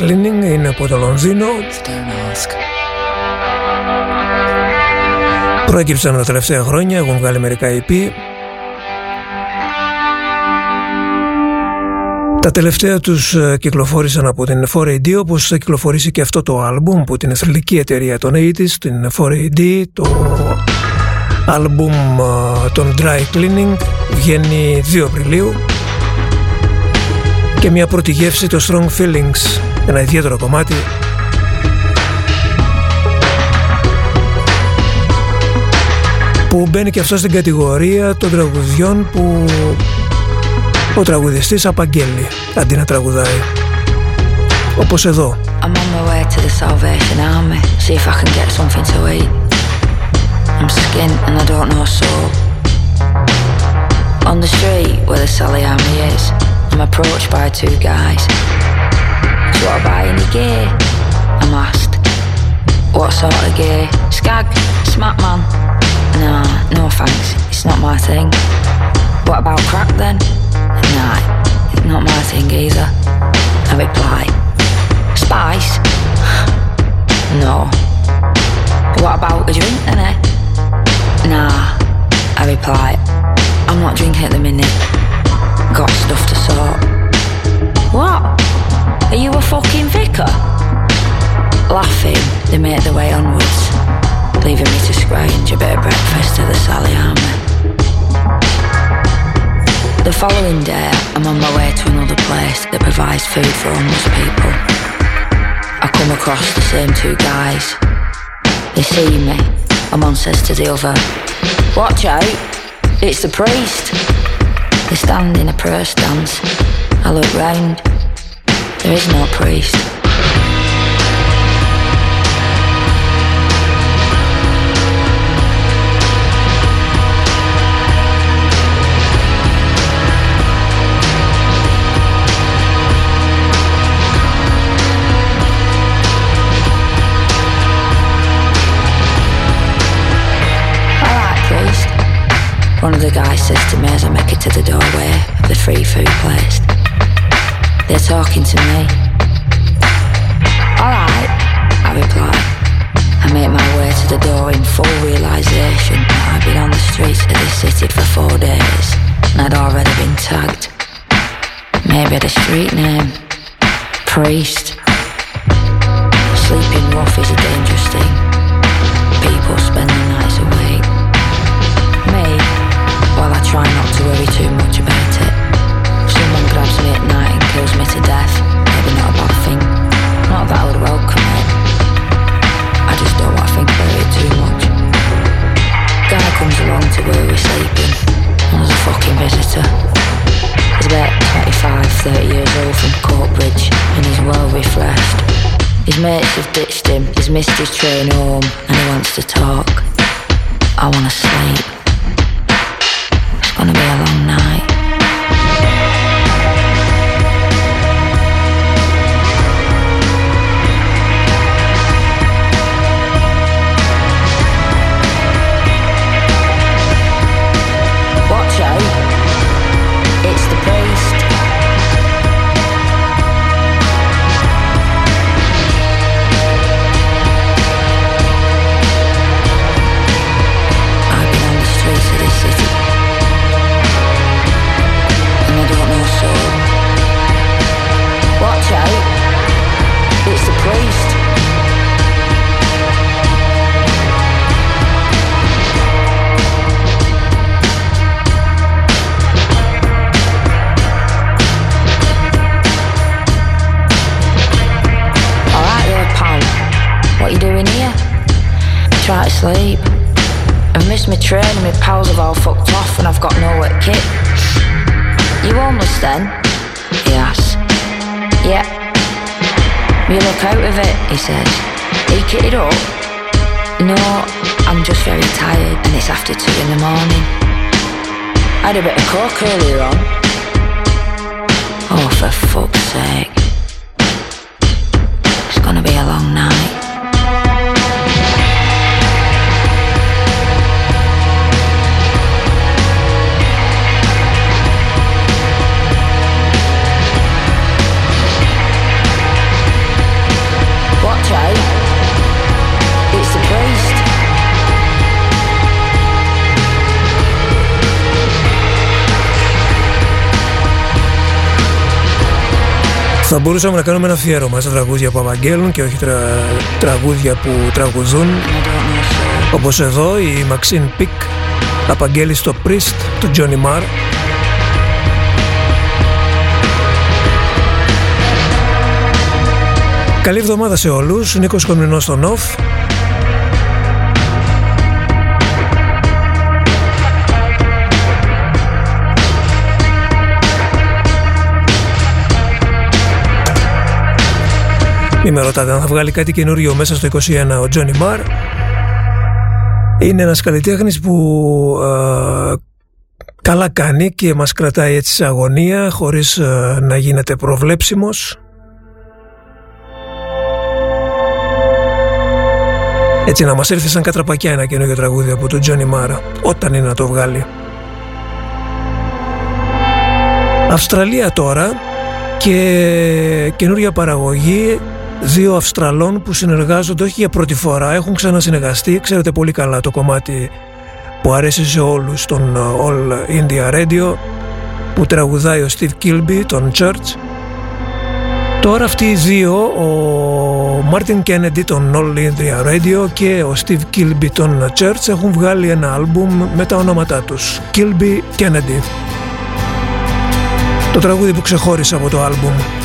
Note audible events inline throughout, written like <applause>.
Cleaning είναι από το Λονδίνο. Προέκυψαν τα τελευταία χρόνια, έχουν βγάλει μερικά EP. Τα τελευταία τους ε, κυκλοφόρησαν από την 4AD όπως θα κυκλοφορήσει και αυτό το άλμπουμ που την εθνική εταιρεία των 80's, την 4AD, το άλμπουμ ε, των Dry Cleaning βγαίνει 2 Απριλίου και μια πρώτη γεύση το Strong Feelings, ένα ιδιαίτερο κομμάτι που μπαίνει και αυτό στην κατηγορία των τραγουδιών που ο τραγουδιστής απαγγέλει αντί να τραγουδάει όπως εδώ I'm on my way to the Salvation Army See if I can get something to eat I'm skint and I don't know soul On the street where the Sally Army is I'm approached by two guys Do I buy any gear? I'm asked What sort of gear? Skag? Smack man? Nah, no thanks, it's not my thing What about crack then? Nah, it's not my thing either. I reply. Spice? <sighs> No. What about a drink then, eh? Nah, I reply. I'm not drinking at the minute. Got stuff to sort. What? Are you a fucking vicar? Laughing, they make their way onwards, leaving me to scrounge a bit of breakfast at the Sally Armour. The following day, I'm on my way to another place that provides food for homeless people. I come across the same two guys. They see me, and one says to the other, Watch out, it's the priest. They stand in a prayer stance. I look round. There is no priest. One of the guys says to me as I make it to the doorway of the free food place. They're talking to me. Alright, I reply. I make my way to the door in full realisation that I've been on the streets of this city for four days and I'd already been tagged. Maybe the street name. Priest. Sleeping rough is a dangerous thing. People spend the nights awake. Me, while I try not to worry too much about it. Grabs me at night and kills me to death. Maybe not a bad thing. Not that I would welcome it. I just don't want to think about it too much. Guy comes along to where we're sleeping. And there's a fucking visitor. He's about 25, 30 years old from Courtbridge and he's well refreshed. His mates have ditched him, he's missed his train home and he wants to talk. I want to sleep. It's gonna be a long night. He says. Are you kitted up? No, I'm just very tired and it's after two in the morning. I had a bit of coke earlier on. Oh, for fuck's sake. It's gonna be a long night. Θα μπορούσαμε να κάνουμε ένα αφιέρωμα στα τραγούδια που απαγγέλουν και όχι τρα... τραγούδια που τραγουδούν. Όπως εδώ η Μαξίν Πικ απαγγέλει στο Priest του Johnny Marr. Καλή εβδομάδα σε όλους, Νίκος Κομνηνός στο Νοφ Μην με ρωτάτε αν θα βγάλει κάτι καινούριο μέσα στο 21 ο Τζόνι Μαρ. Είναι ένας καλλιτέχνης που ε, καλά κάνει και μας κρατάει έτσι σε αγωνία χωρίς ε, να γίνεται προβλέψιμος. Έτσι να μας έρθει σαν κατραπακιά ένα καινούριο τραγούδι από τον Τζόνι Μάρα όταν είναι να το βγάλει. Αυστραλία τώρα και καινούρια παραγωγή δύο Αυστραλών που συνεργάζονται όχι για πρώτη φορά, έχουν ξανασυνεργαστεί, ξέρετε πολύ καλά το κομμάτι που αρέσει σε όλους τον All India Radio που τραγουδάει ο Steve Kilby, τον Church. Τώρα αυτοί οι δύο, ο Μάρτιν Kennedy των All India Radio και ο Steve Kilby των Church έχουν βγάλει ένα άλμπουμ με τα ονόματά τους. Kilby Kennedy. Το τραγούδι που ξεχώρισε από το άλμπουμ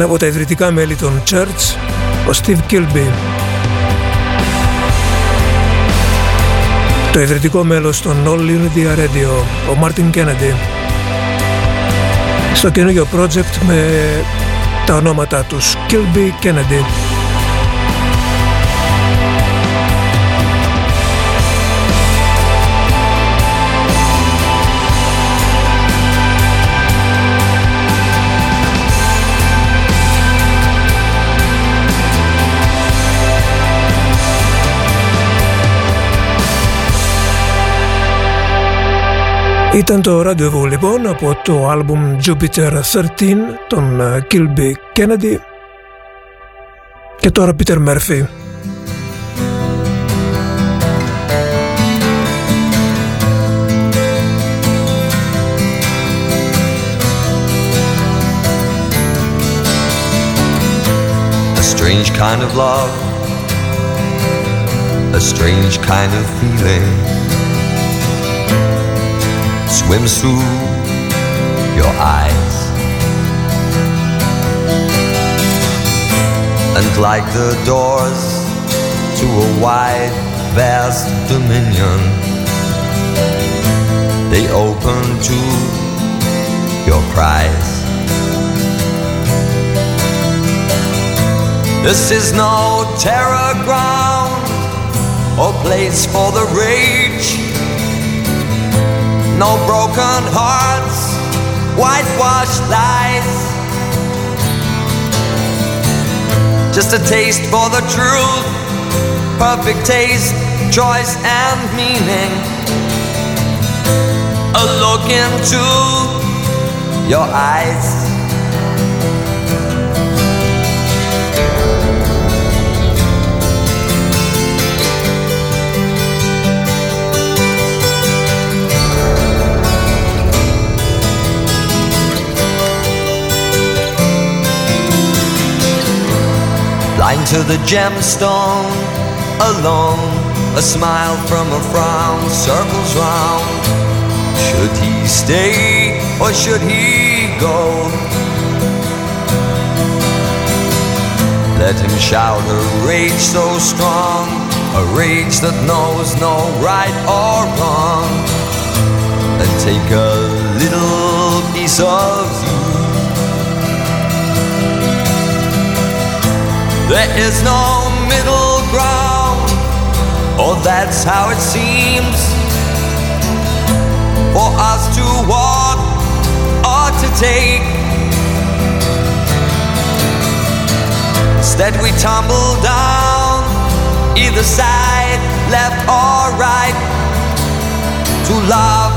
Ένα από τα ιδρυτικά μέλη των Church, ο Steve Kilby. Το ιδρυτικό μέλος των All Unity Radio, ο Martin Kennedy. Στο καινούργιο project με τα ονόματα τους Kilby Kennedy Ήταν το ραντεβού λοιπόν από το άλμπουμ Jupiter 13 των ε, Kilby Kennedy και τώρα Peter Murphy. A strange kind of love A strange kind of feeling swims through your eyes. And like the doors to a wide, vast dominion, they open to your cries. This is no terror ground or place for the rage no broken hearts, whitewashed lies. Just a taste for the truth, perfect taste, choice, and meaning. A look into your eyes. Blind to the gemstone, alone, a smile from a frown circles round. Should he stay or should he go? Let him shout a rage so strong, a rage that knows no right or wrong, and take a little piece of you. There is no middle ground, or that's how it seems. For us to walk or to take. Instead, we tumble down either side, left or right, to love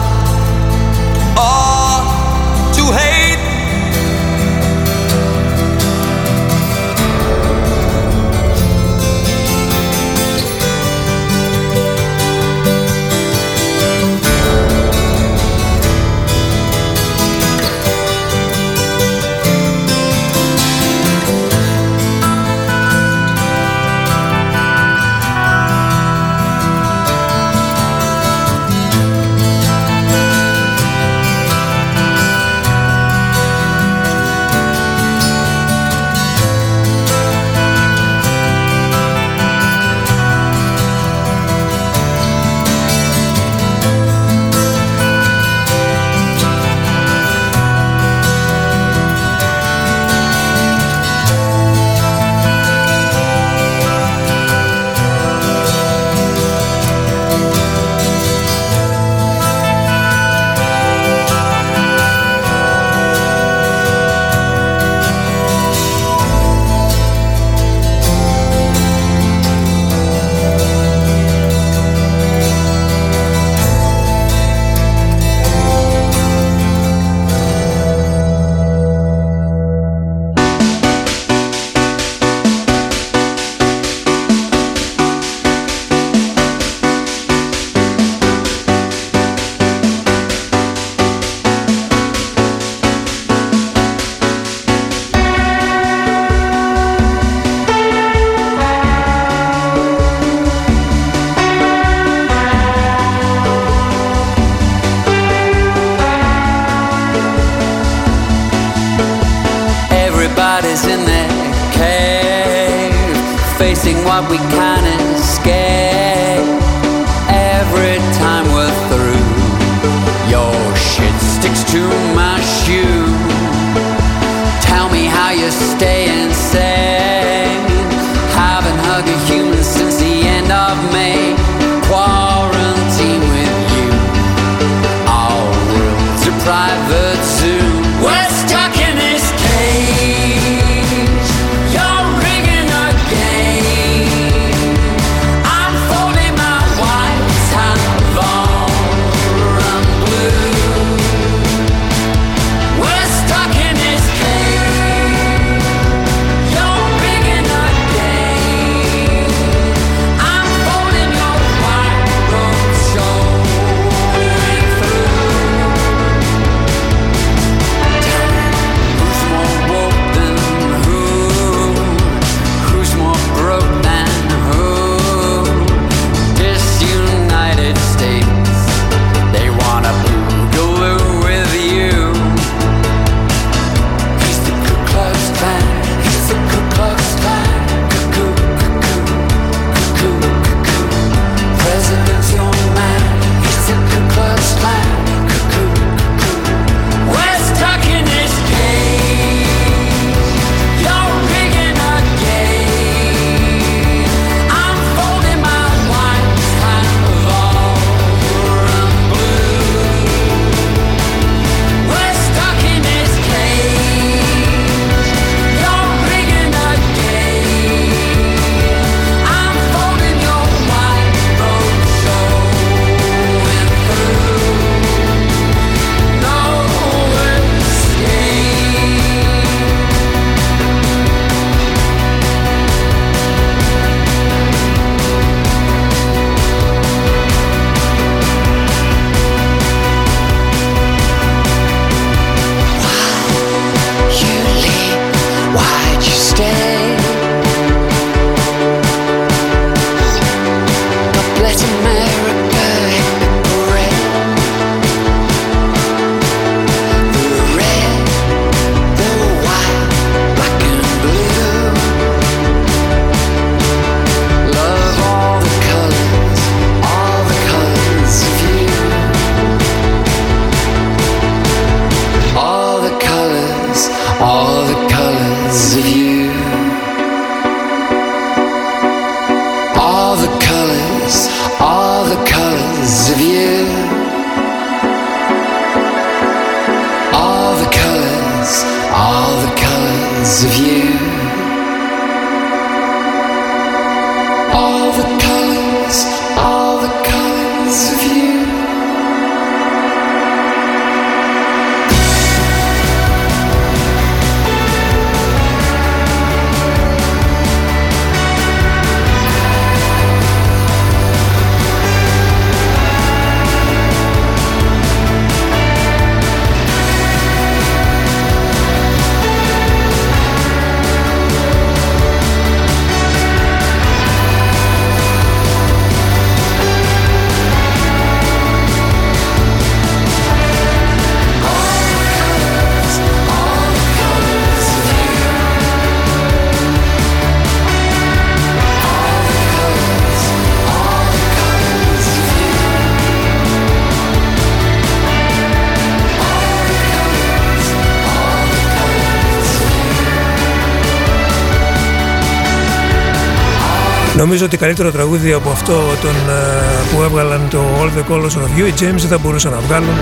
Νομίζω ότι καλύτερο τραγούδι από αυτό τον, ε, που έβγαλαν το All the Colors of You οι James δεν θα μπορούσαν να βγάλουν.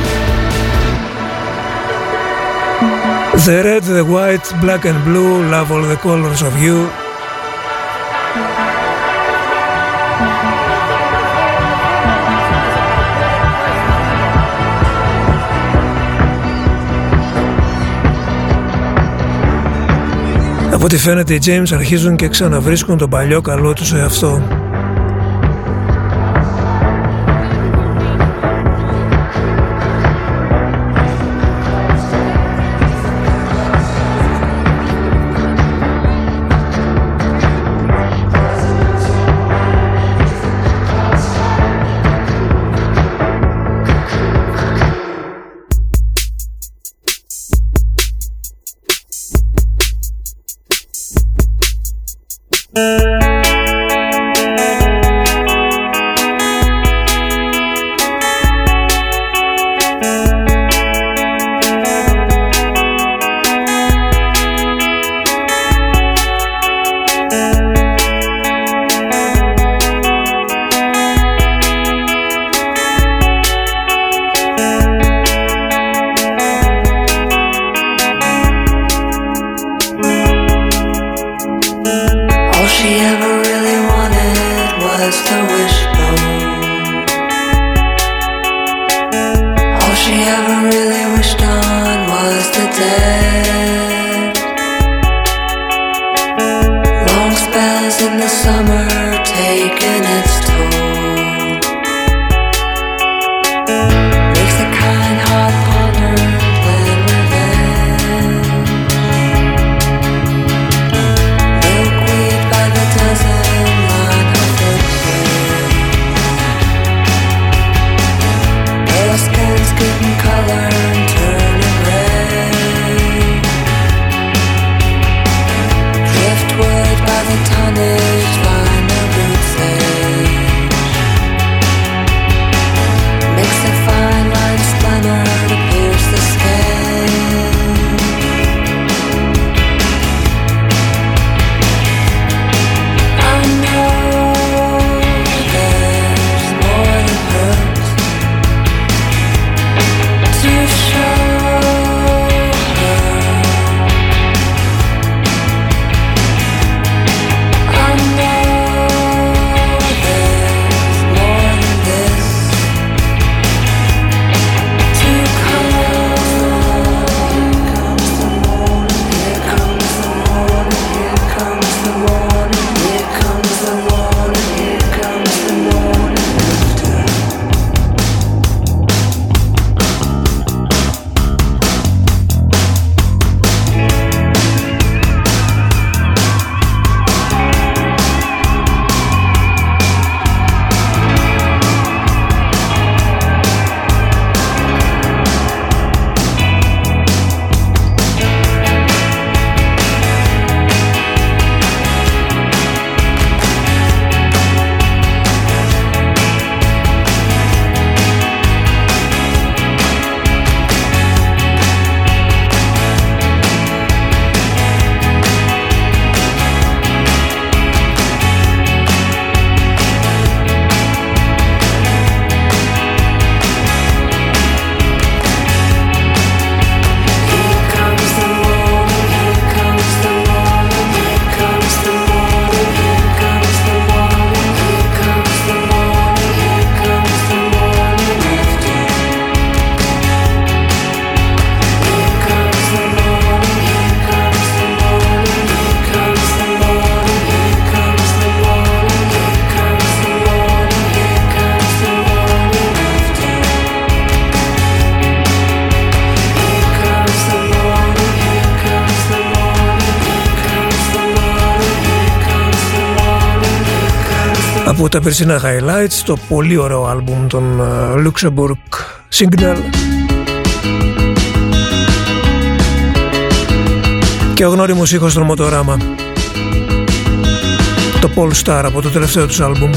The red, the white, black and blue, love all the colors of you. Από ό,τι φαίνεται οι James αρχίζουν και ξαναβρίσκουν τον παλιό καλό τους εαυτό. Τα περσινά highlights το πολύ ωραίο άλμπουμ των ε, Luxembourg Signal. Και ο γνώριμος ήχος των Motorama. Το Paul Star από το τελευταίο τους άλμπουμ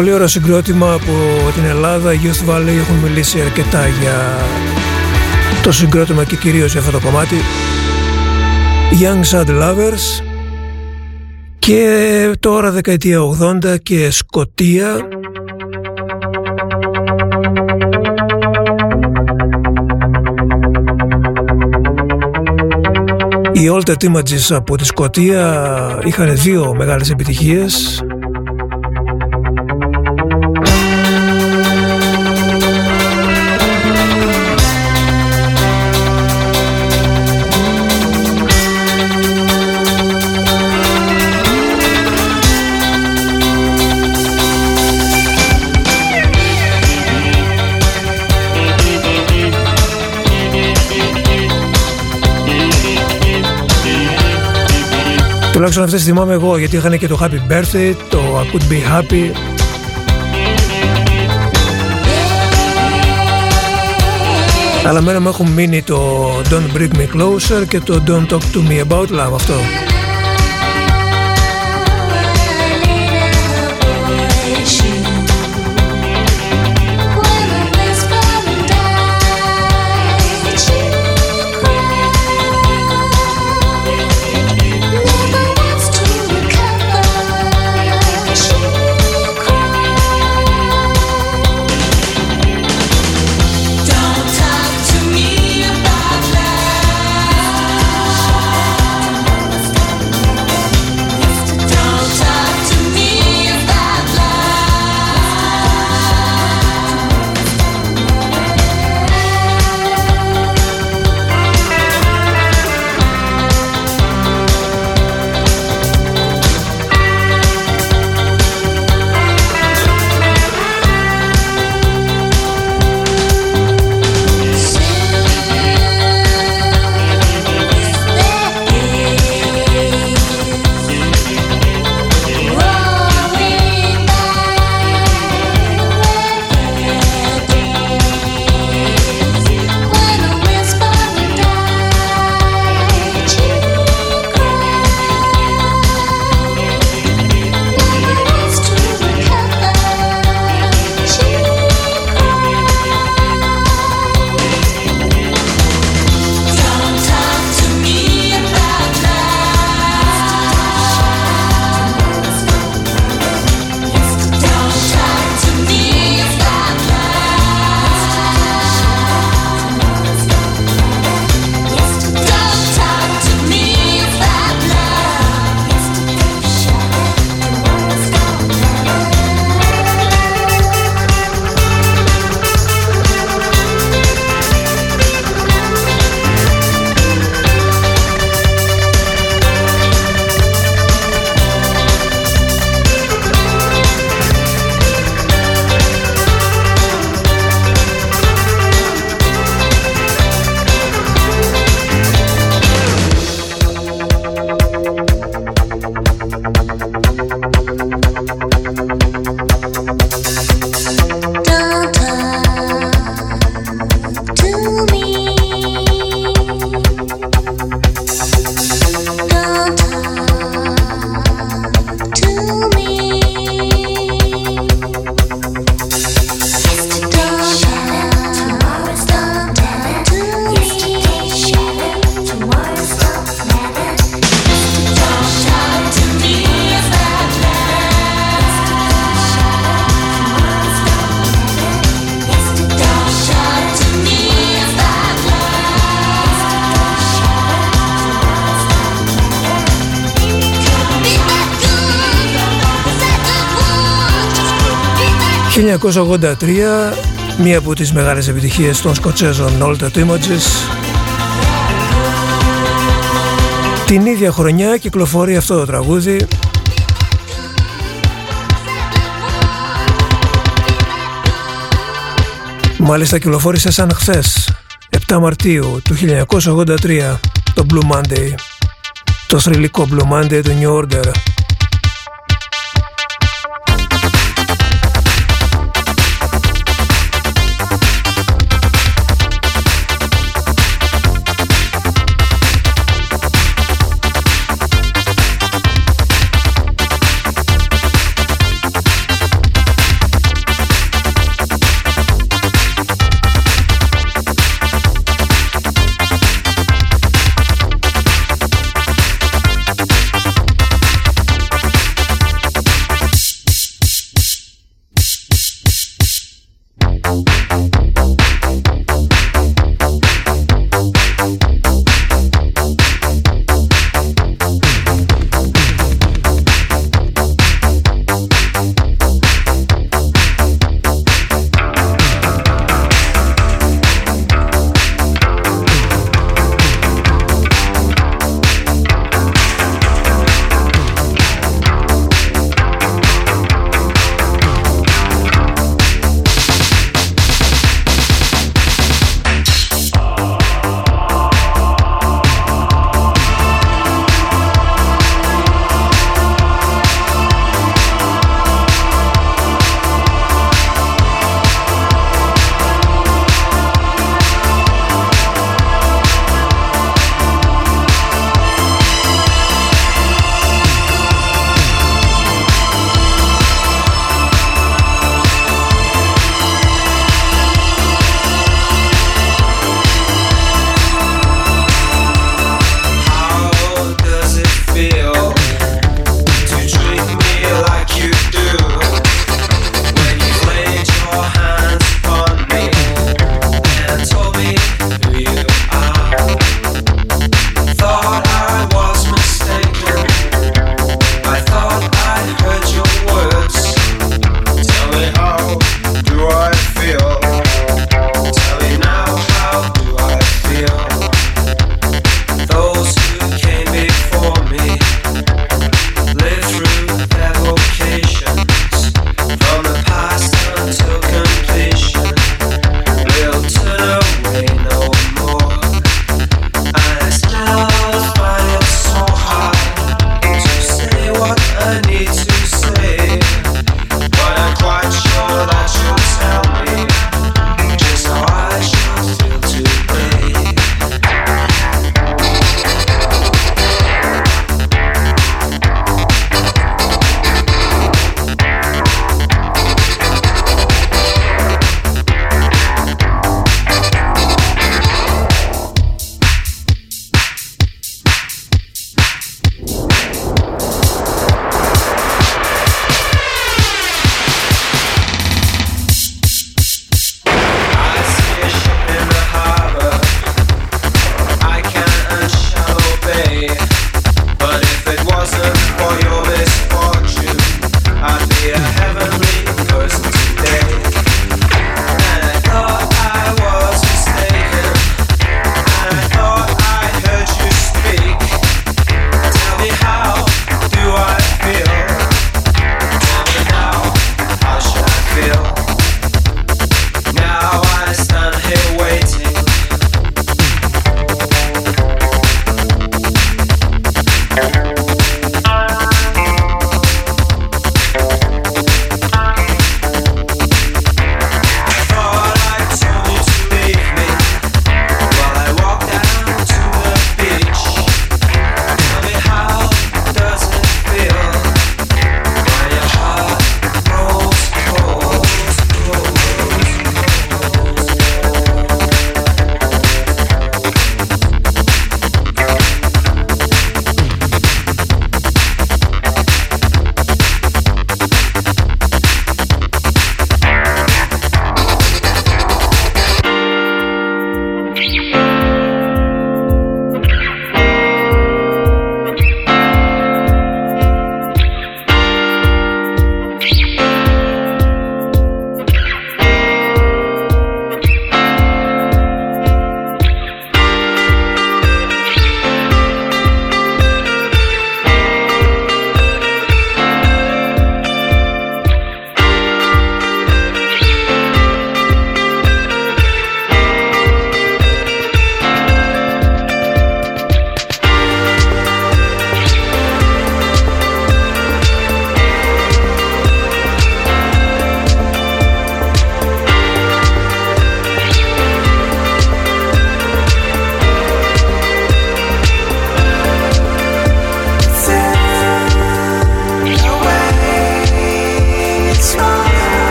Πολύ ωραίο συγκρότημα από την Ελλάδα, Youth Valley έχουν μιλήσει αρκετά για το συγκρότημα και κυρίως για αυτό το κομμάτι. Young Sad Lovers και τώρα δεκαετία 80 και Σκοτία Οι Alter Images από τη Σκοτία είχαν δύο μεγάλες επιτυχίες Τουλάχιστον αυτές θυμάμαι εγώ γιατί είχαν και το Happy Birthday, το I Could Be Happy. Αλλά μένα μου έχουν μείνει το Don't Bring Me Closer και το Don't Talk To Me About Love αυτό. Μία από τις μεγάλες επιτυχίες των Σκοτσέζων All the Images την ίδια χρονιά κυκλοφορεί αυτό το τραγούδι. Μάλιστα κυκλοφόρησε σαν χθες 7 Μαρτίου του 1983 το Blue Monday το θρηλυκό Blue Monday του New Order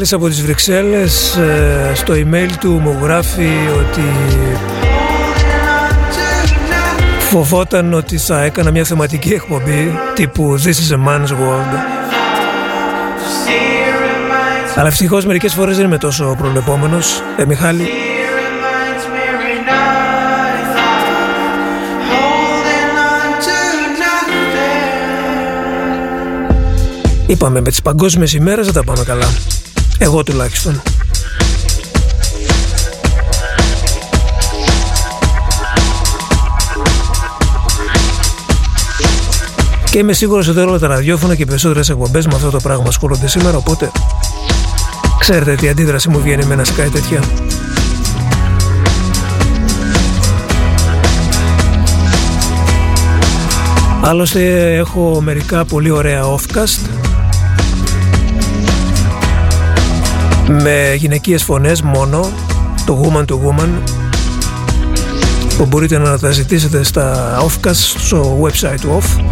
Μιχάλης από τις Βρυξέλλες ε, στο email του μου γράφει ότι φοβόταν ότι θα έκανα μια θεματική εκπομπή τύπου This is a man's world αλλά ευτυχώς μερικές φορές δεν είμαι τόσο προβλεπόμενος ε, Μιχάλη. Είπαμε με τις παγκόσμιες ημέρες δεν τα πάμε καλά. Εγώ τουλάχιστον. Και είμαι σίγουρος ότι όλα τα ραδιόφωνα και οι περισσότερες εκπομπές με αυτό το πράγμα ασχολούνται σήμερα, οπότε ξέρετε τι αντίδραση μου βγαίνει εμένα σε κάτι τέτοια. Άλλωστε έχω μερικά πολύ ωραία offcast με γυναικείες φωνές μόνο το woman to woman που μπορείτε να τα ζητήσετε στα offcast στο website του off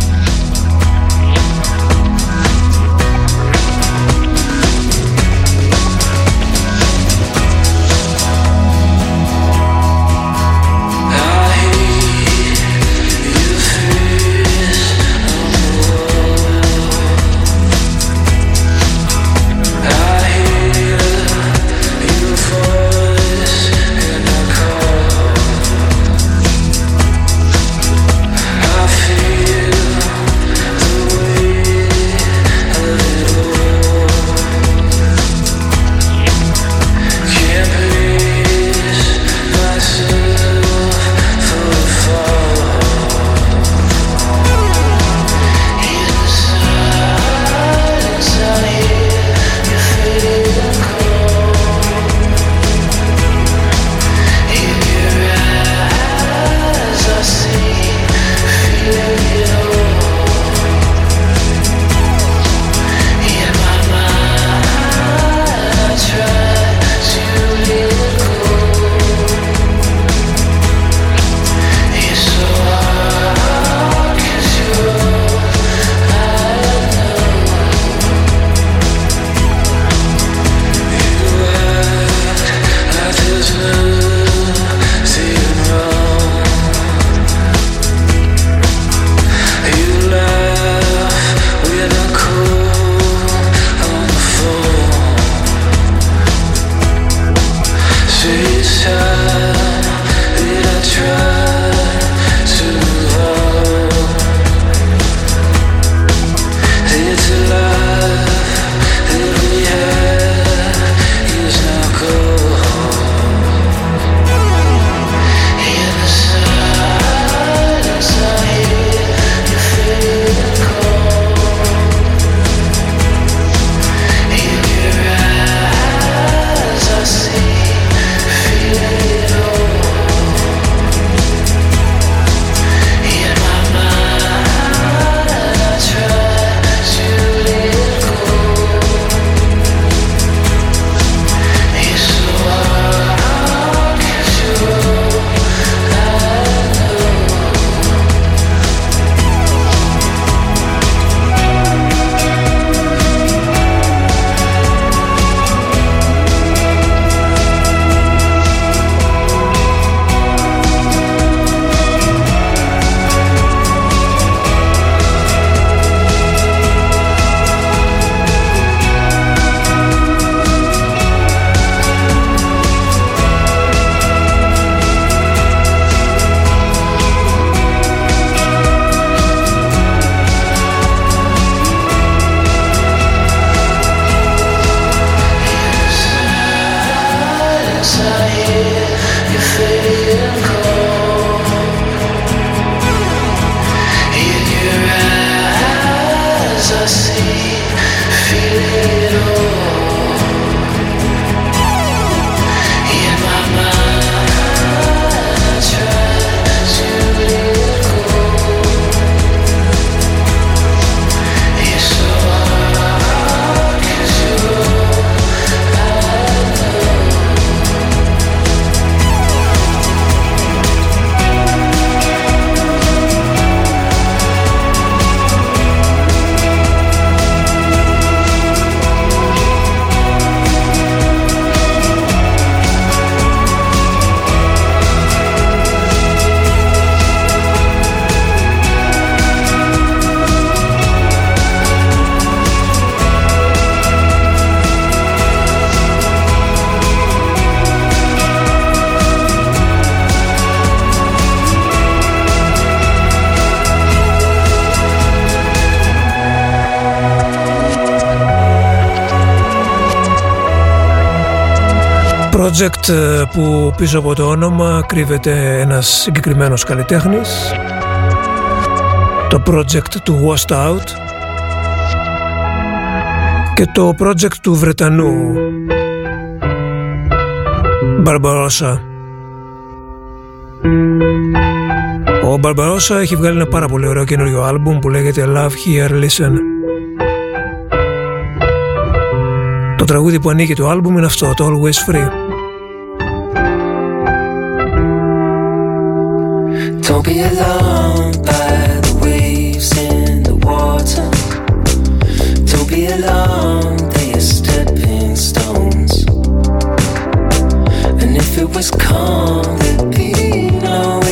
project ε, που πίσω από το όνομα κρύβεται ένας συγκεκριμένος καλλιτέχνης. Το project του Washed Out. Και το project του Βρετανού. Barbarossa Ο Barbarossa έχει βγάλει ένα πάρα πολύ ωραίο καινούριο άλμπουμ που λέγεται Love Here Listen. Το τραγούδι που ανοίγει το άλμπουμ είναι αυτό, το Always Free Don't be alone by the waves in the water. Don't be are stepping stones. And if it was calm, there'd be no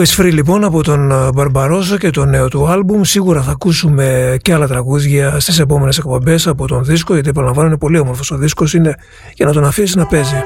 Always Free λοιπόν από τον Μπαρμπαρόζο και το νέο του άλμπουμ. Σίγουρα θα ακούσουμε και άλλα τραγούδια στις επόμενες εκπομπές από τον δίσκο γιατί επαναλαμβάνω είναι πολύ όμορφος ο δίσκος είναι για να τον αφήσει να παίζει.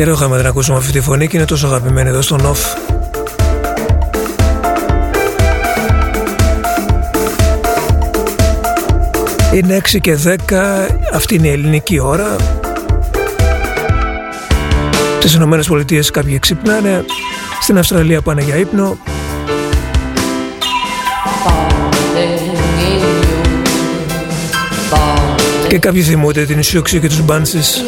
Καιρό είχαμε να ακούσουμε αυτή τη φωνή και είναι τόσο αγαπημένη εδώ στον off. Είναι 6 και 10, αυτή είναι η ελληνική ώρα. Στις Ηνωμένες Πολιτείες κάποιοι ξυπνάνε, στην Αυστραλία πάνε για ύπνο. Και κάποιοι θυμούνται την ισιοξία και τους μπάνσες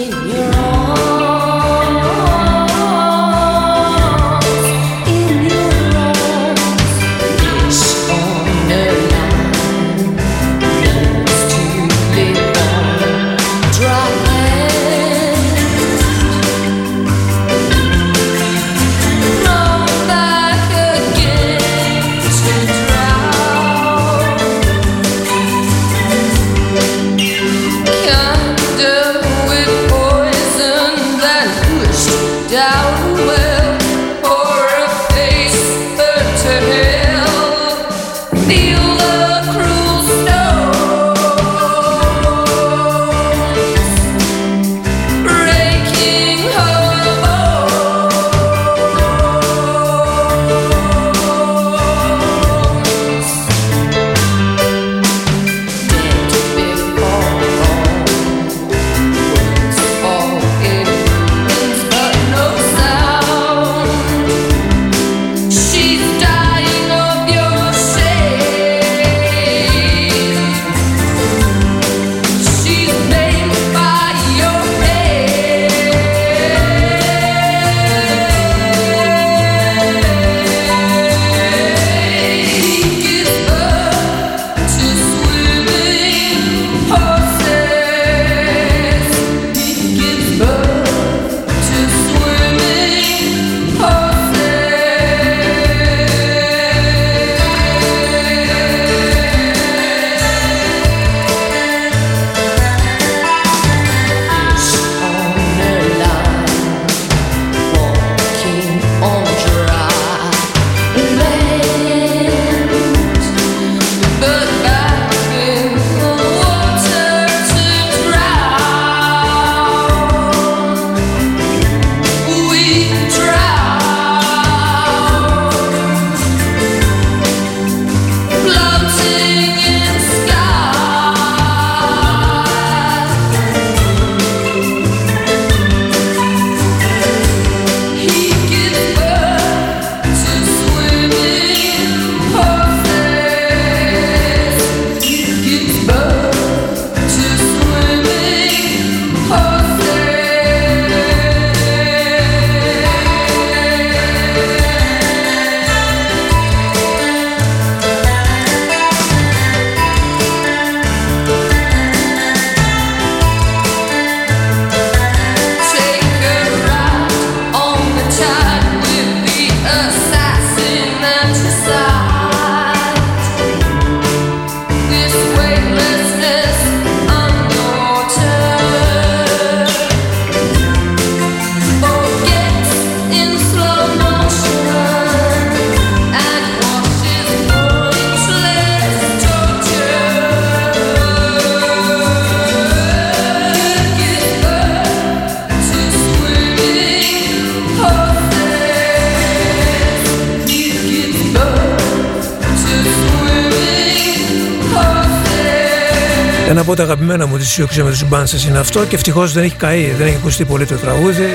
αγαπημένα μου της Ιωξία με τους Μπάνσες είναι αυτό και ευτυχώς δεν έχει καεί, δεν έχει ακουστεί πολύ το τραγούδι.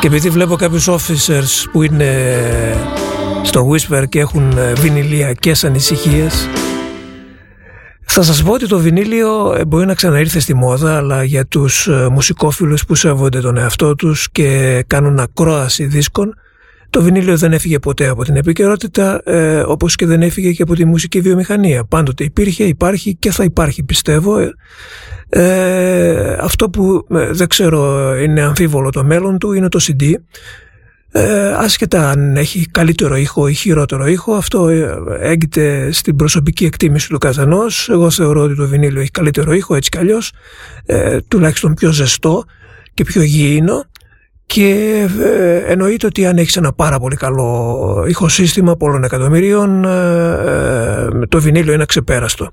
Και επειδή βλέπω κάποιους officers που είναι στο Whisper και έχουν βινιλιακές ανησυχίες θα σας πω ότι το βινίλιο ε, μπορεί να ξαναήρθε στη μόδα αλλά για τους ε, μουσικόφιλους που σέβονται τον εαυτό τους και κάνουν ακρόαση δίσκων το βινίλιο δεν έφυγε ποτέ από την επικαιρότητα ε, όπως και δεν έφυγε και από τη μουσική βιομηχανία. Πάντοτε υπήρχε, υπάρχει και θα υπάρχει πιστεύω. Ε, αυτό που δεν ξέρω είναι αμφίβολο το μέλλον του είναι το CD ε, άσχετα αν έχει καλύτερο ήχο ή χειρότερο ήχο, αυτό ε, έγκυται στην προσωπική εκτίμηση του καθενός. Εγώ θεωρώ ότι το βινίλιο έχει καλύτερο ήχο, έτσι κι αλλιώς, ε, τουλάχιστον πιο ζεστό και πιο γήινο. και ε, εννοείται ότι αν έχεις ένα πάρα πολύ καλό ηχοσύστημα πολλών εκατομμυρίων το βινίλιο είναι αξεπέραστο.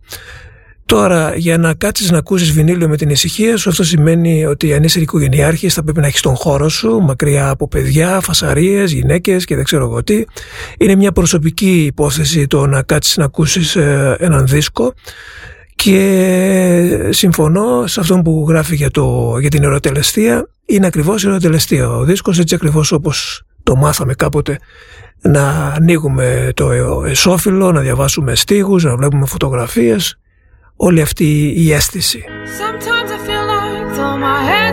Τώρα, για να κάτσεις να ακούσεις βινίλιο με την ησυχία σου, αυτό σημαίνει ότι αν είσαι οικογενειάρχης θα πρέπει να έχεις τον χώρο σου, μακριά από παιδιά, φασαρίες, γυναίκες και δεν ξέρω εγώ τι. Είναι μια προσωπική υπόθεση το να κάτσεις να ακούσεις ε, έναν δίσκο και συμφωνώ σε αυτό που γράφει για, το, για την ερωτελεστία. Είναι ακριβώς η ερωτελεστία ο δίσκος, έτσι ακριβώς όπως το μάθαμε κάποτε να ανοίγουμε το εσώφυλλο, να διαβάσουμε στίχους, να βλέπουμε φωτογραφίες όλη αυτή η αίσθηση. Και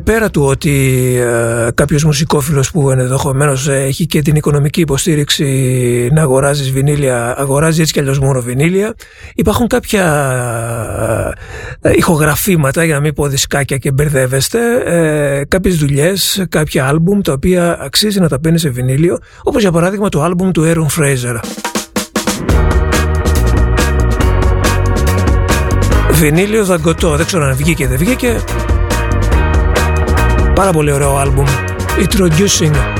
πέρα του ότι ε, κάποιος μουσικόφιλος που ενδεχομένως έχει και την οικονομική υποστήριξη να αγοράζεις βινίλια, αγοράζει έτσι κι αλλιώς μόνο βινίλια, υπάρχουν κάποια ε, ηχογραφήματα, για να μην πω δισκάκια και μπερδεύεστε, ε, κάποιες δουλειές, κάποια άλμπουμ τα οποία αξίζει να τα παίρνεις σε βινίλιο, όπως για παράδειγμα το άλμπουμ του Aaron Fraser. Βινίλιο δαγκωτό, δεν ξέρω αν βγήκε δεν βγήκε, Πάρα πολύ ωραίο άλμπουμ. Introducing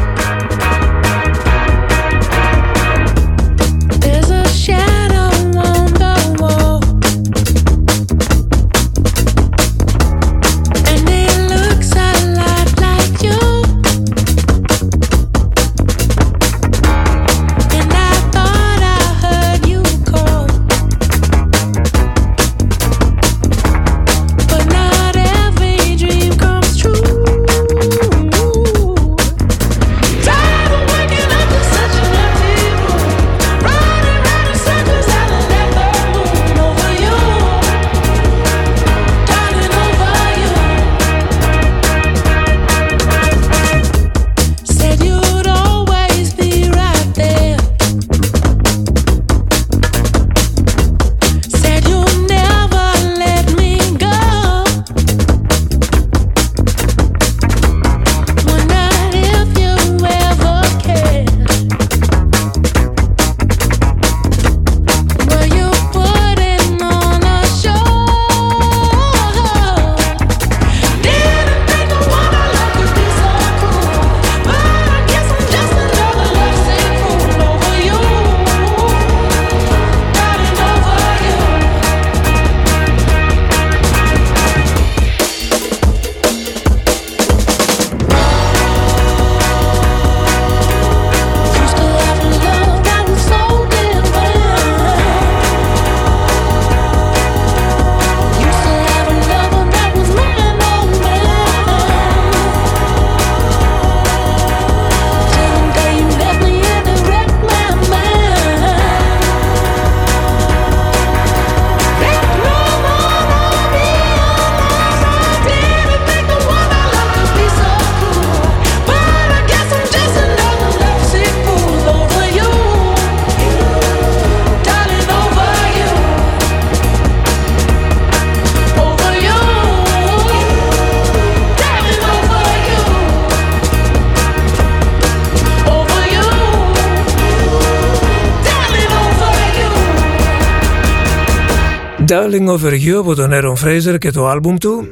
Darling Over You από τον Aaron Fraser και το άλμπουμ του.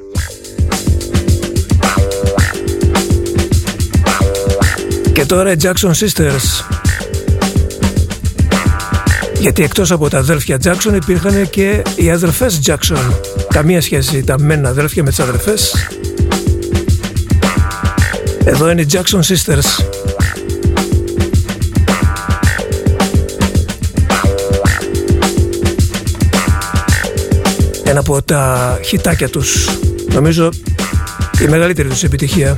Και τώρα οι Jackson Sisters. Γιατί εκτός από τα αδέρφια Jackson υπήρχαν και οι αδερφές Jackson. Καμία σχέση τα μένα αδέρφια με τις αδερφές. Εδώ είναι οι Jackson Sisters ένα από τα χιτάκια τους. Νομίζω η μεγαλύτερη τους επιτυχία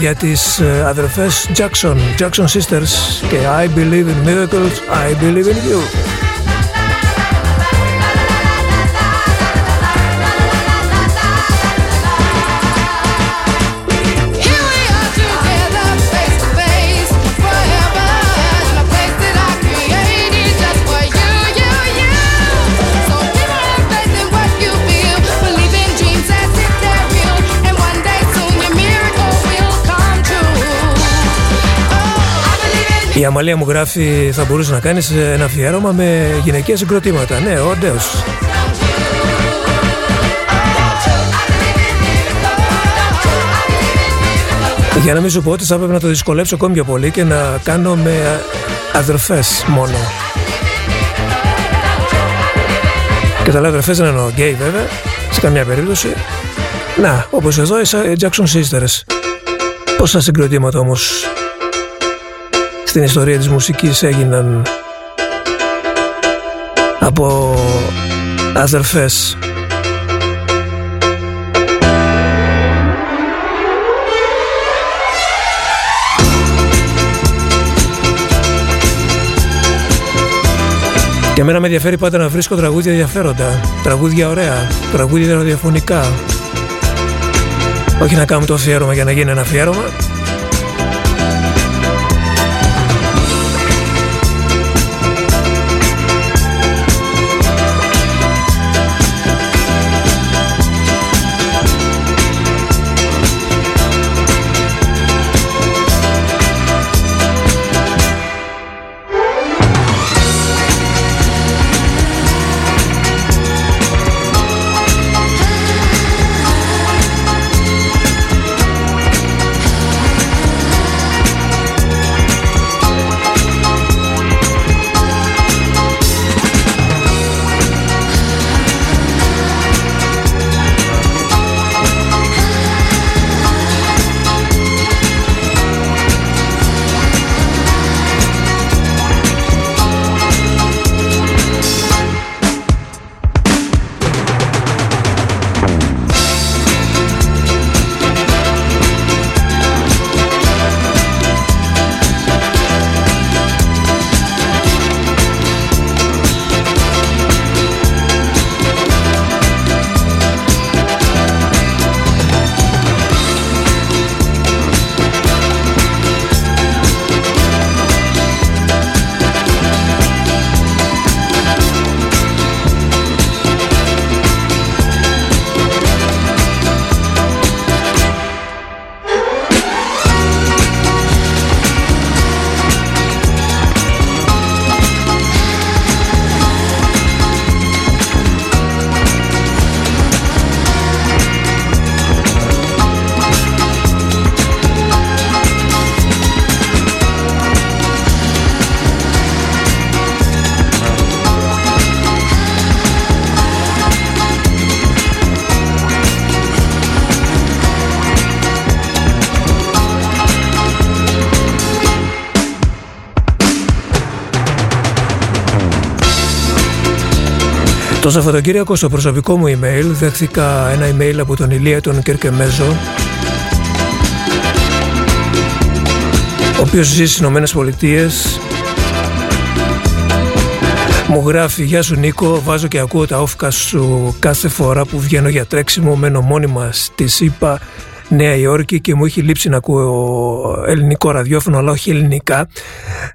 για τις ε, αδερφές Jackson, Jackson Sisters και I Believe in Miracles, I Believe in You. Η Αμαλία μου γράφει θα μπορούσε να κάνεις ένα αφιέρωμα με γυναικεία συγκροτήματα. Ναι, όντως. Για να μην σου πω ότι θα έπρεπε να το δυσκολέψω ακόμη πιο πολύ και να κάνω με αδερφές μόνο. Και τα λέω αδερφές δεν εννοώ γκέι βέβαια, σε καμιά περίπτωση. Να, όπως εδώ οι Jackson Sisters. Πόσα συγκροτήματα όμως στην ιστορία της μουσικής έγιναν από αδερφές. Και εμένα με ενδιαφέρει πάντα να βρίσκω τραγούδια ενδιαφέροντα, τραγούδια ωραία, τραγούδια ραδιοφωνικά. Όχι να κάνουμε το αφιέρωμα για να γίνει ένα αφιέρωμα, Σαββατοκύριακο στο προσωπικό μου email δέχθηκα ένα email από τον Ηλία τον Κερκεμέζο ο οποίος ζει στις Ηνωμένες Πολιτείες. Μου γράφει «Γεια σου Νίκο, βάζω και ακούω τα όφκα σου κάθε φορά που βγαίνω για τρέξιμο μένω μόνιμα στη ΣΥΠΑ Νέα Υόρκη και μου έχει λείψει να ακούω ελληνικό ραδιόφωνο αλλά όχι ελληνικά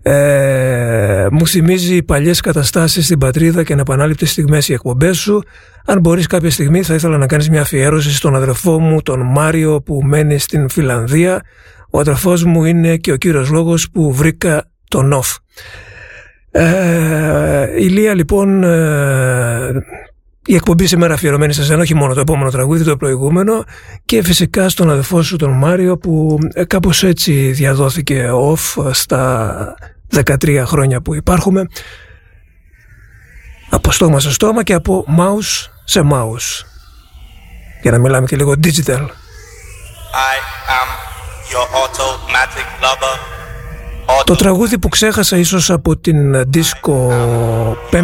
ε, μου θυμίζει παλιές καταστάσεις στην πατρίδα και ανεπανάληπτες στιγμές οι εκπομπές σου. Αν μπορείς κάποια στιγμή θα ήθελα να κάνεις μια αφιέρωση στον αδερφό μου τον Μάριο που μένει στην Φιλανδία. Ο αδερφός μου είναι και ο κύριος λόγος που βρήκα τον Νοφ ε, η Λία λοιπόν ε, η εκπομπή σήμερα αφιερωμένη σε σένα, όχι μόνο το επόμενο τραγούδι, το προηγούμενο και φυσικά στον αδελφό σου τον Μάριο που ε, κάπως έτσι διαδόθηκε off στα 13 χρόνια που υπάρχουμε. Από στόμα σε στόμα και από mouse σε mouse. Για να μιλάμε και λίγο digital. I am your automatic lover. Το τραγούδι που ξέχασα ίσως από την Disco 5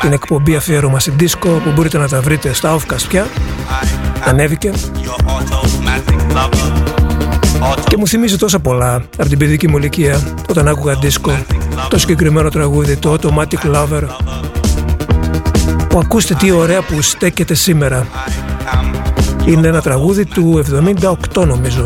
την εκπομπή αφιέρωμα στην Disco που μπορείτε να τα βρείτε στα Offcast πια. Ανέβηκε. Και μου θυμίζει τόσα πολλά από την παιδική μου ηλικία όταν άκουγα Disco το συγκεκριμένο τραγούδι το Automatic Lover. Που ακούστε τι ωραία που στέκεται σήμερα. Είναι ένα τραγούδι του 78 νομίζω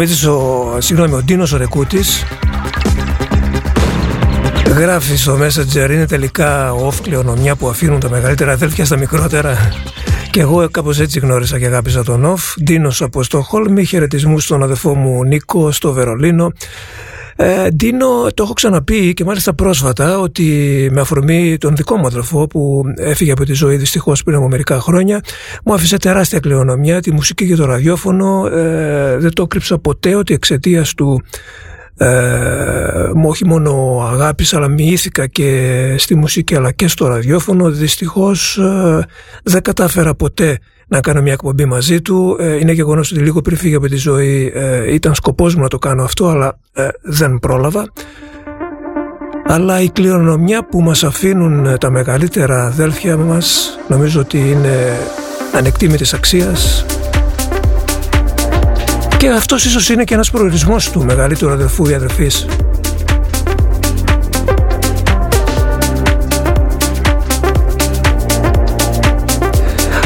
Δημήτρης, ο, συγγνώμη, ο Ντίνος ο Ρεκούτης γράφει στο Messenger είναι τελικά off κληρονομιά που αφήνουν τα μεγαλύτερα αδέλφια στα μικρότερα και εγώ κάπως έτσι γνώρισα και αγάπησα τον Off. Ντίνος από Στοχόλμη, χαιρετισμού στον αδερφό μου Νίκο στο Βερολίνο. Ε, Ντίνο, το έχω ξαναπεί και μάλιστα πρόσφατα ότι με αφορμή τον δικό μου αδερφό που έφυγε από τη ζωή δυστυχώς πριν από μερικά χρόνια μου άφησε τεράστια κληρονομιά τη μουσική και το ραδιόφωνο. Ε, δεν το κρύψα ποτέ ότι εξαιτίας του ε, όχι μόνο αγάπης αλλά μοιήθηκα και στη μουσική αλλά και στο ραδιόφωνο. Δυστυχώς ε, δεν κατάφερα ποτέ να κάνω μια εκπομπή μαζί του. Ε, είναι γεγονός ότι λίγο πριν φύγει από τη ζωή ε, ήταν σκοπός μου να το κάνω αυτό αλλά ε, δεν πρόλαβα αλλά η κληρονομιά που μας αφήνουν τα μεγαλύτερα αδέλφια μας νομίζω ότι είναι ανεκτήμητης αξίας και αυτός ίσως είναι και ένας προορισμός του μεγαλύτερου αδερφού ή αδερφής.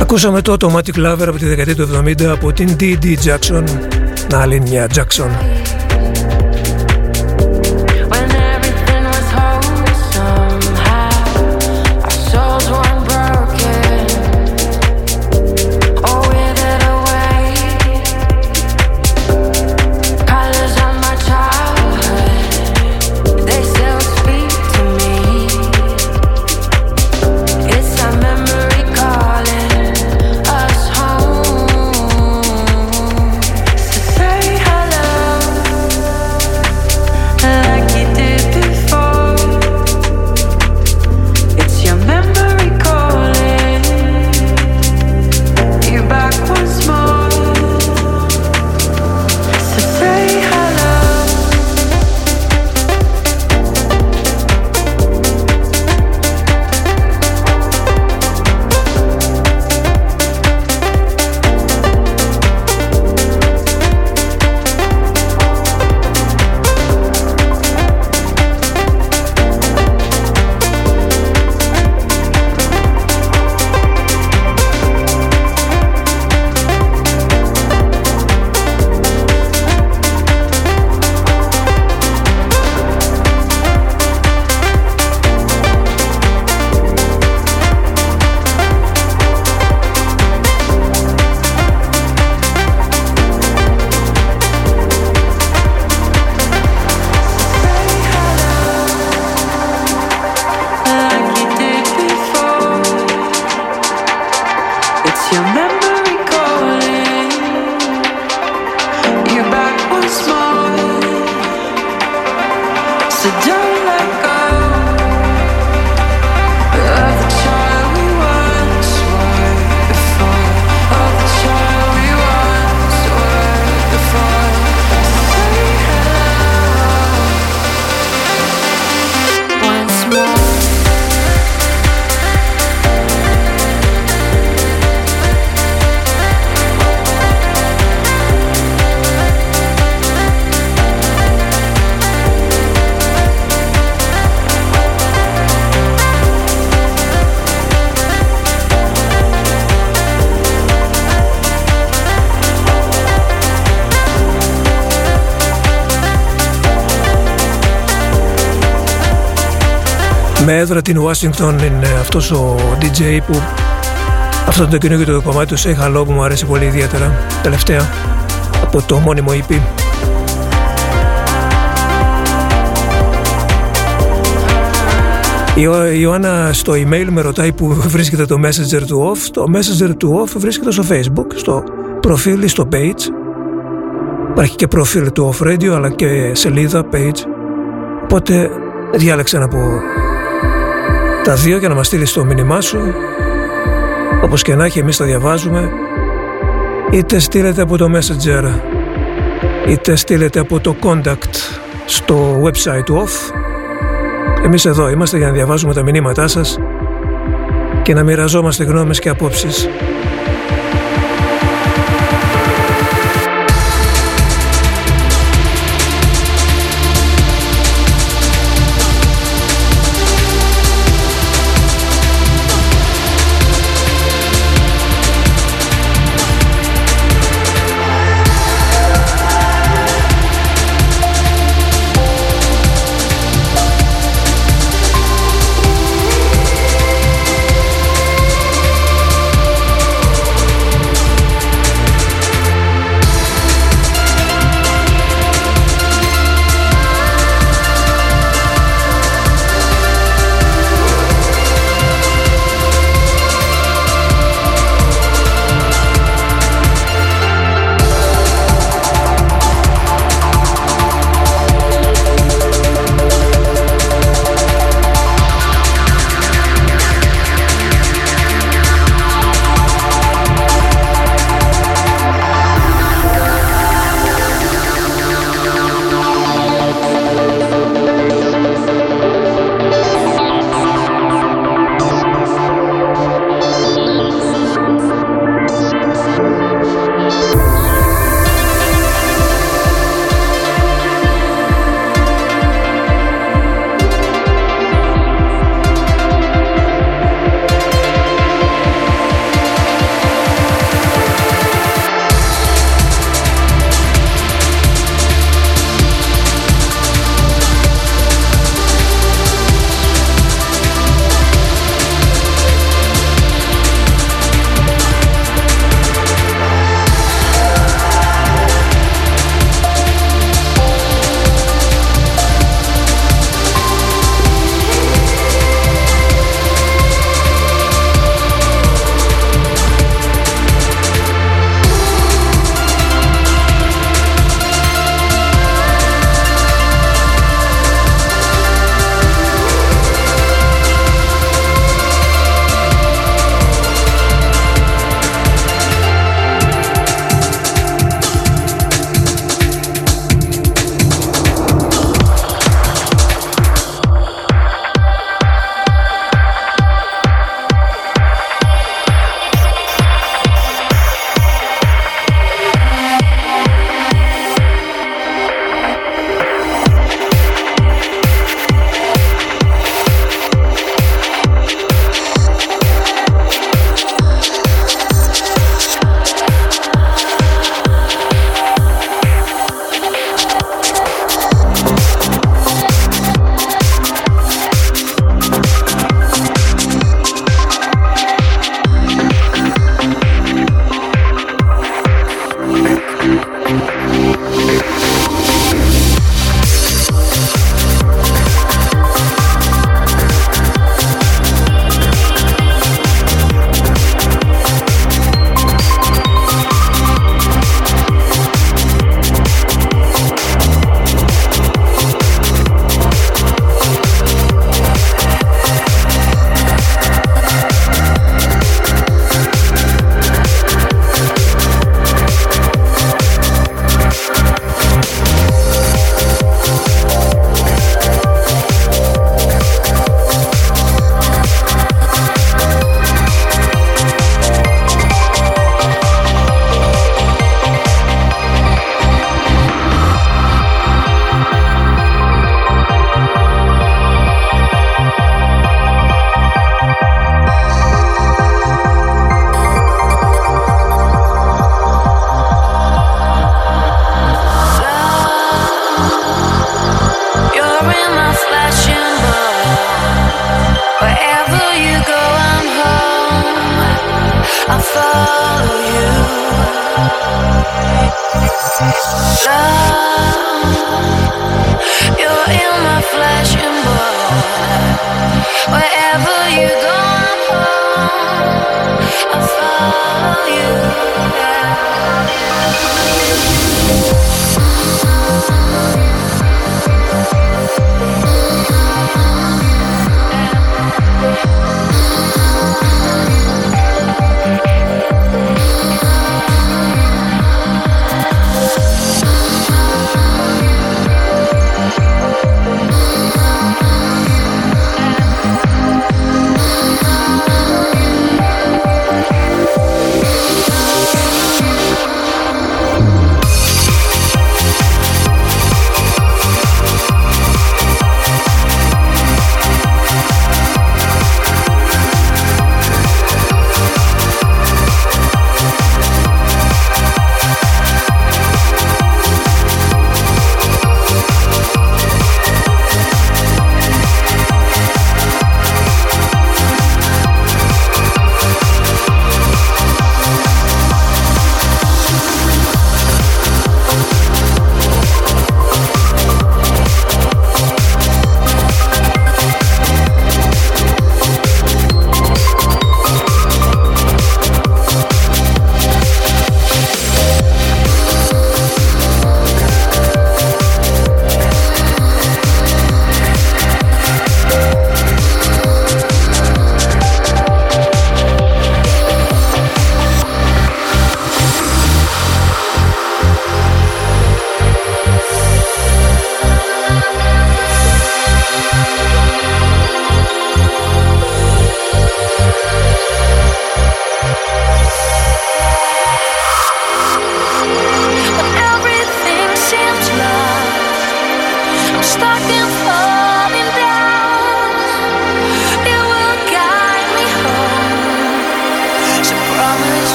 Ακούσαμε το Automatic Lover από τη δεκαετία του 70 από την D.D. Jackson, άλλη μια Jackson. Με έδρα την Ουάσιγκτον είναι αυτός ο DJ που αυτό το κοινό και το κομμάτι του Say Hello που μου αρέσει πολύ ιδιαίτερα τελευταία από το μόνιμο EP. Η Ιωάννα στο email με ρωτάει που βρίσκεται το Messenger του Off. Το Messenger του Off βρίσκεται στο Facebook, στο προφίλ στο page. Υπάρχει και προφίλ του Off Radio αλλά και σελίδα page. Οπότε διάλεξε να πω τα δύο για να μας στείλεις το μήνυμά σου. Όπως και να έχει εμείς τα διαβάζουμε. Είτε στείλετε από το Messenger είτε στείλετε από το Contact στο website του OFF. Εμείς εδώ είμαστε για να διαβάζουμε τα μηνύματά σας και να μοιραζόμαστε γνώμες και απόψεις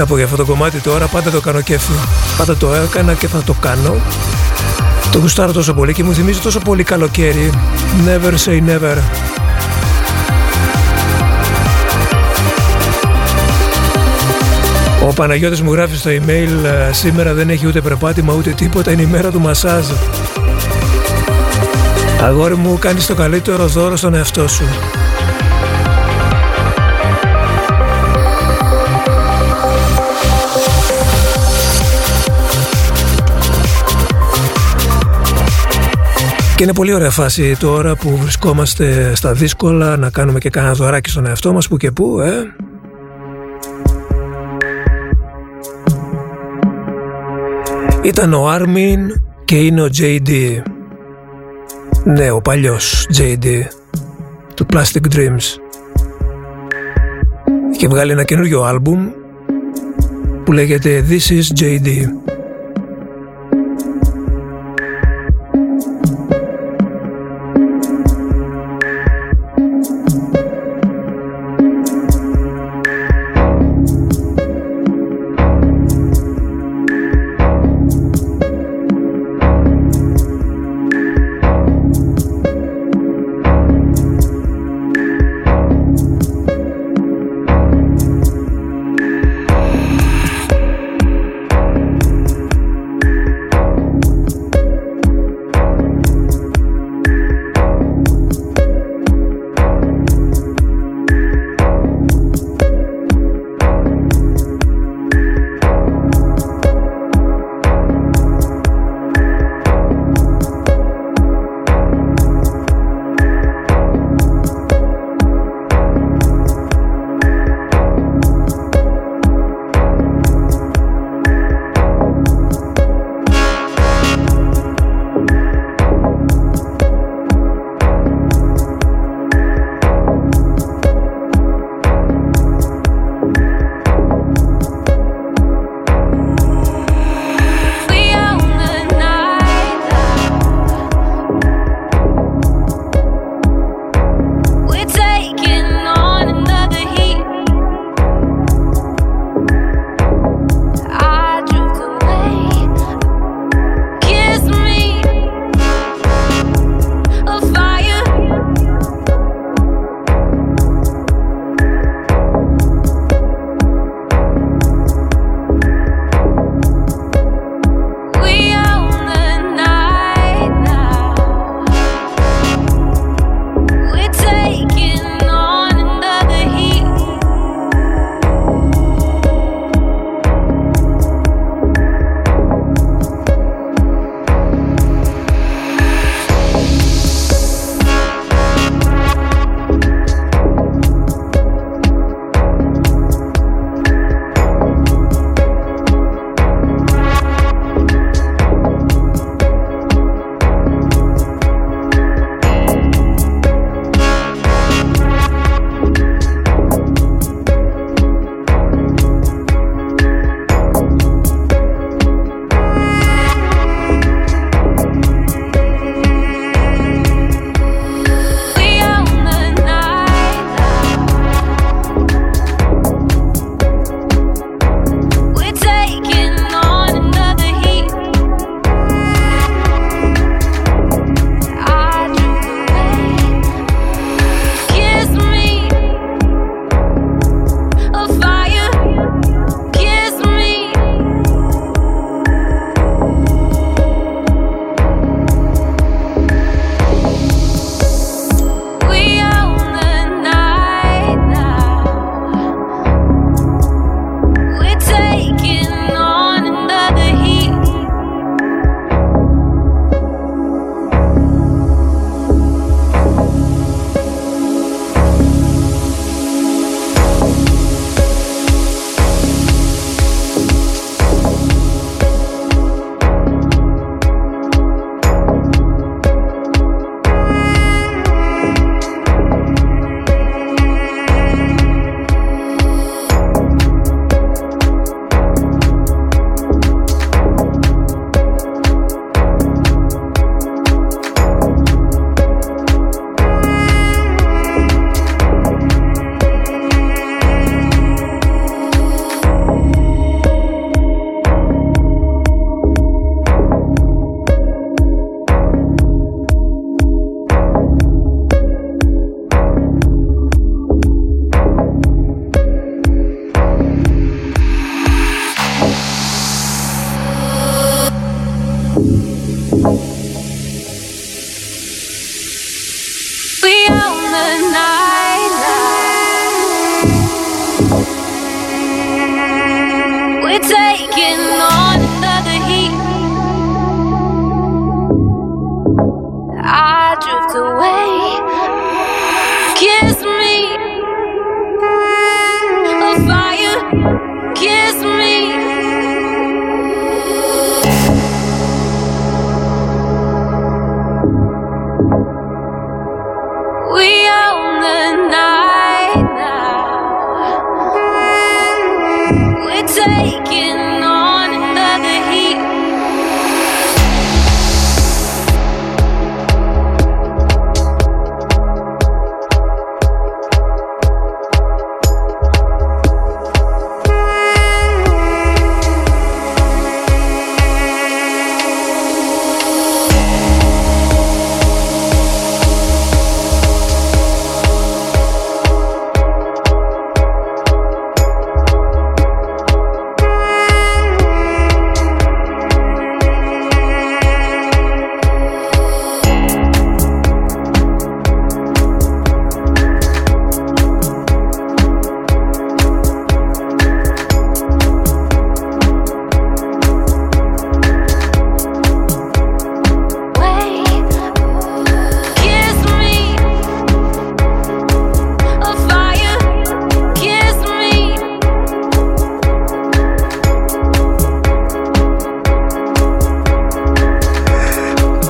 να πω για αυτό το κομμάτι τώρα, πάντα το κάνω κέφι. Πάντα το έκανα και θα το κάνω. Το γουστάρω τόσο πολύ και μου θυμίζει τόσο πολύ καλοκαίρι. Never say never. Ο Παναγιώτης μου γράφει στο email «Ε, σήμερα δεν έχει ούτε περπάτημα ούτε τίποτα, είναι η μέρα του μασάζ. Αγόρι μου κάνεις το καλύτερο δώρο στον εαυτό σου. Και είναι πολύ ωραία φάση τώρα που βρισκόμαστε στα δύσκολα να κάνουμε και κανένα δωράκι στον εαυτό μας που και που, ε. Ήταν ο Άρμιν και είναι ο JD. Ναι, ο παλιός JD του Plastic Dreams. Και βγάλει ένα καινούριο άλμπουμ που λέγεται This is JD.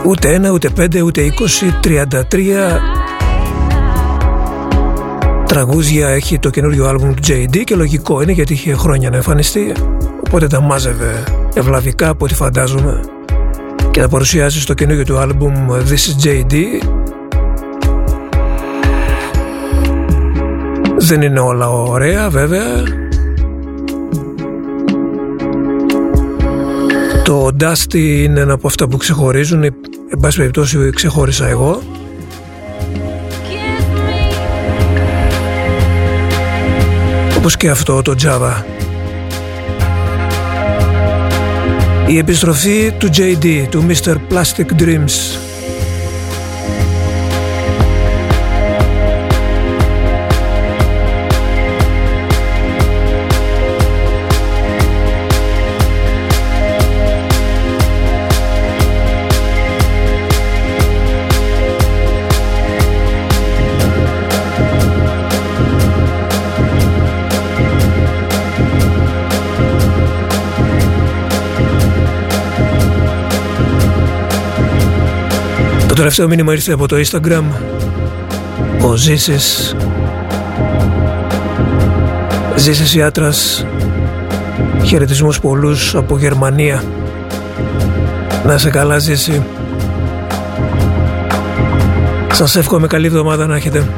Ούτε ένα, ούτε πέντε, ούτε είκοσι, τριάντα τρία. Τραγούδια έχει το καινούριο άλμπουμ του JD και λογικό είναι γιατί είχε χρόνια να εμφανιστεί. Οπότε τα μάζευε ευλαβικά από ό,τι φαντάζομαι. Και τα παρουσιάζει στο καινούριο του άλμπουμ This is JD δεν είναι όλα ωραία βέβαια το Dusty είναι ένα από αυτά που ξεχωρίζουν. Εν πάση περιπτώσει ξεχώρισα εγώ. Όπως και αυτό το Java. Η επιστροφή του JD, του Mr. Plastic Dreams τελευταίο μήνυμα ήρθε από το Instagram. Ο Ζήσης. Ζήσης Ιάτρας. Χαιρετισμούς πολλούς από Γερμανία. Να σε καλά Ζήση. Σας εύχομαι καλή εβδομάδα να έχετε